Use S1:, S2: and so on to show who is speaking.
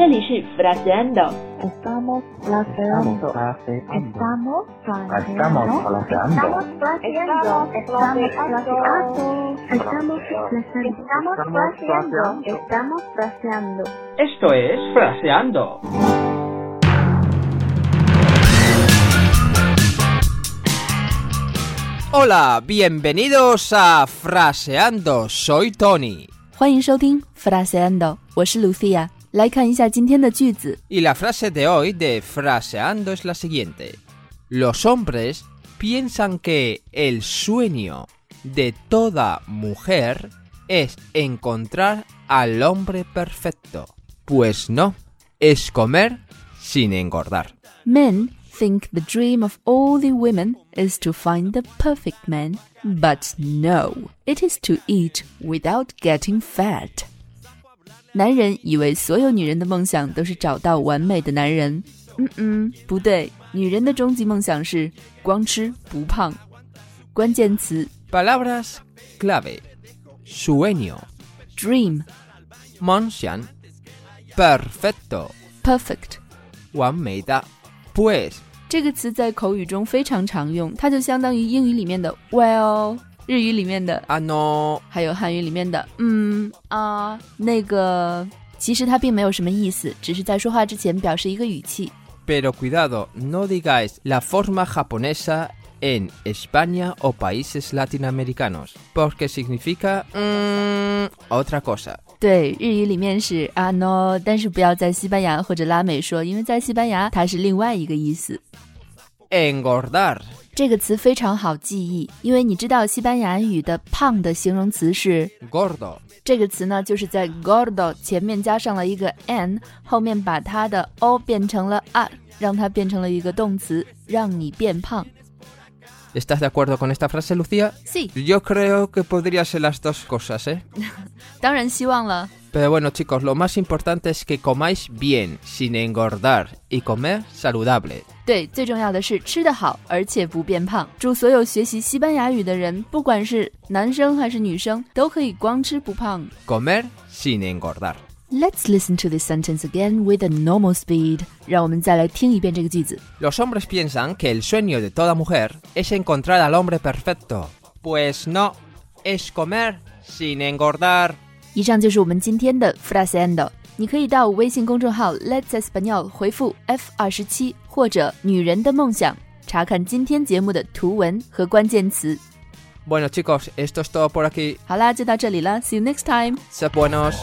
S1: 这里是 fraseando。
S2: Estamos
S3: Estamos
S2: fraseando.
S3: fraseando.
S2: Estamos fraseando.
S3: Estamos fraseando. Estamos fraseando. Estamos fraseando. Estamos fraseando.
S4: Esto es Fraseando.
S5: Hola, bienvenidos a Fraseando. Soy Tony.
S6: 欢迎收听 Fraseando，我是 Lucia。 来看一下今天的句子。
S5: Y la frase de hoy de Fraseando es la siguiente. Los hombres piensan que el sueño de toda mujer es encontrar al hombre perfecto. Pues no, es comer sin engordar.
S6: Men think the dream of all the women is to find the perfect man, but no, it is to eat without getting fat. 男人以为所有女人的梦想都是找到完美的男人。嗯嗯，不对，女人的终极梦想是光吃不胖。关键词
S5: Palabras clave. Sueño,
S6: dream,
S5: mansión, perfecto,
S6: perfect。
S5: 完美的 pues
S6: 这个词在口语中非常常用，它就相当于英语里面的 well，日语里面的
S5: ah no
S6: 还有汉语里面的嗯啊那个，其实它并没有什么意思，只是在说话之前表示一个语气。
S5: Pero cuidado, no digáis la forma japonesa en España o países latinoamericanos, porque significa mm, otra cosa.
S6: 对，日语里面是啊 no，但是不要在西班牙或者拉美说，因为在西班牙它是另外一个意思。
S5: Engordar.
S6: 这个词非常好记忆，因为你知道西班牙语的胖的形容词是
S5: Gordo.
S6: 这个词呢，就是在 gordo 前面加上了一个 n，后面把它的 o 变成了 r，让它变成了一个动词，让你变胖。
S5: ¿Estás de acuerdo con esta frase, Lucía?
S6: Sí.
S5: Yo creo que podría ser las dos cosas, ¿eh?
S6: 当然希望了。
S5: Pero bueno, chicos, lo más importante es que comáis bien, sin engordar, y comer saludable.
S6: 对，最重要的是吃得好，而且不变胖。祝所有学习西班牙语的人，不管是男生还是女生，都可以光吃不胖。
S5: Comer sin engordar.
S6: Let's listen to this sentence again with a normal speed。让我们再来听一遍这个句子。
S5: Los hombres piensan que el sueño de toda mujer es encontrar al hombre perfecto. Pues no, es comer sin engordar.
S6: 以上就是我们今天的 Fraseando。 你可以到微信公众号 Let's Español 回复 F 二十七或者“女人的梦想”，查看今天节目的图文和关键词。
S5: Bueno, chicos, esto es todo por aquí.
S6: 好啦，就到这里了。See you next time.
S5: ¡Se buenos.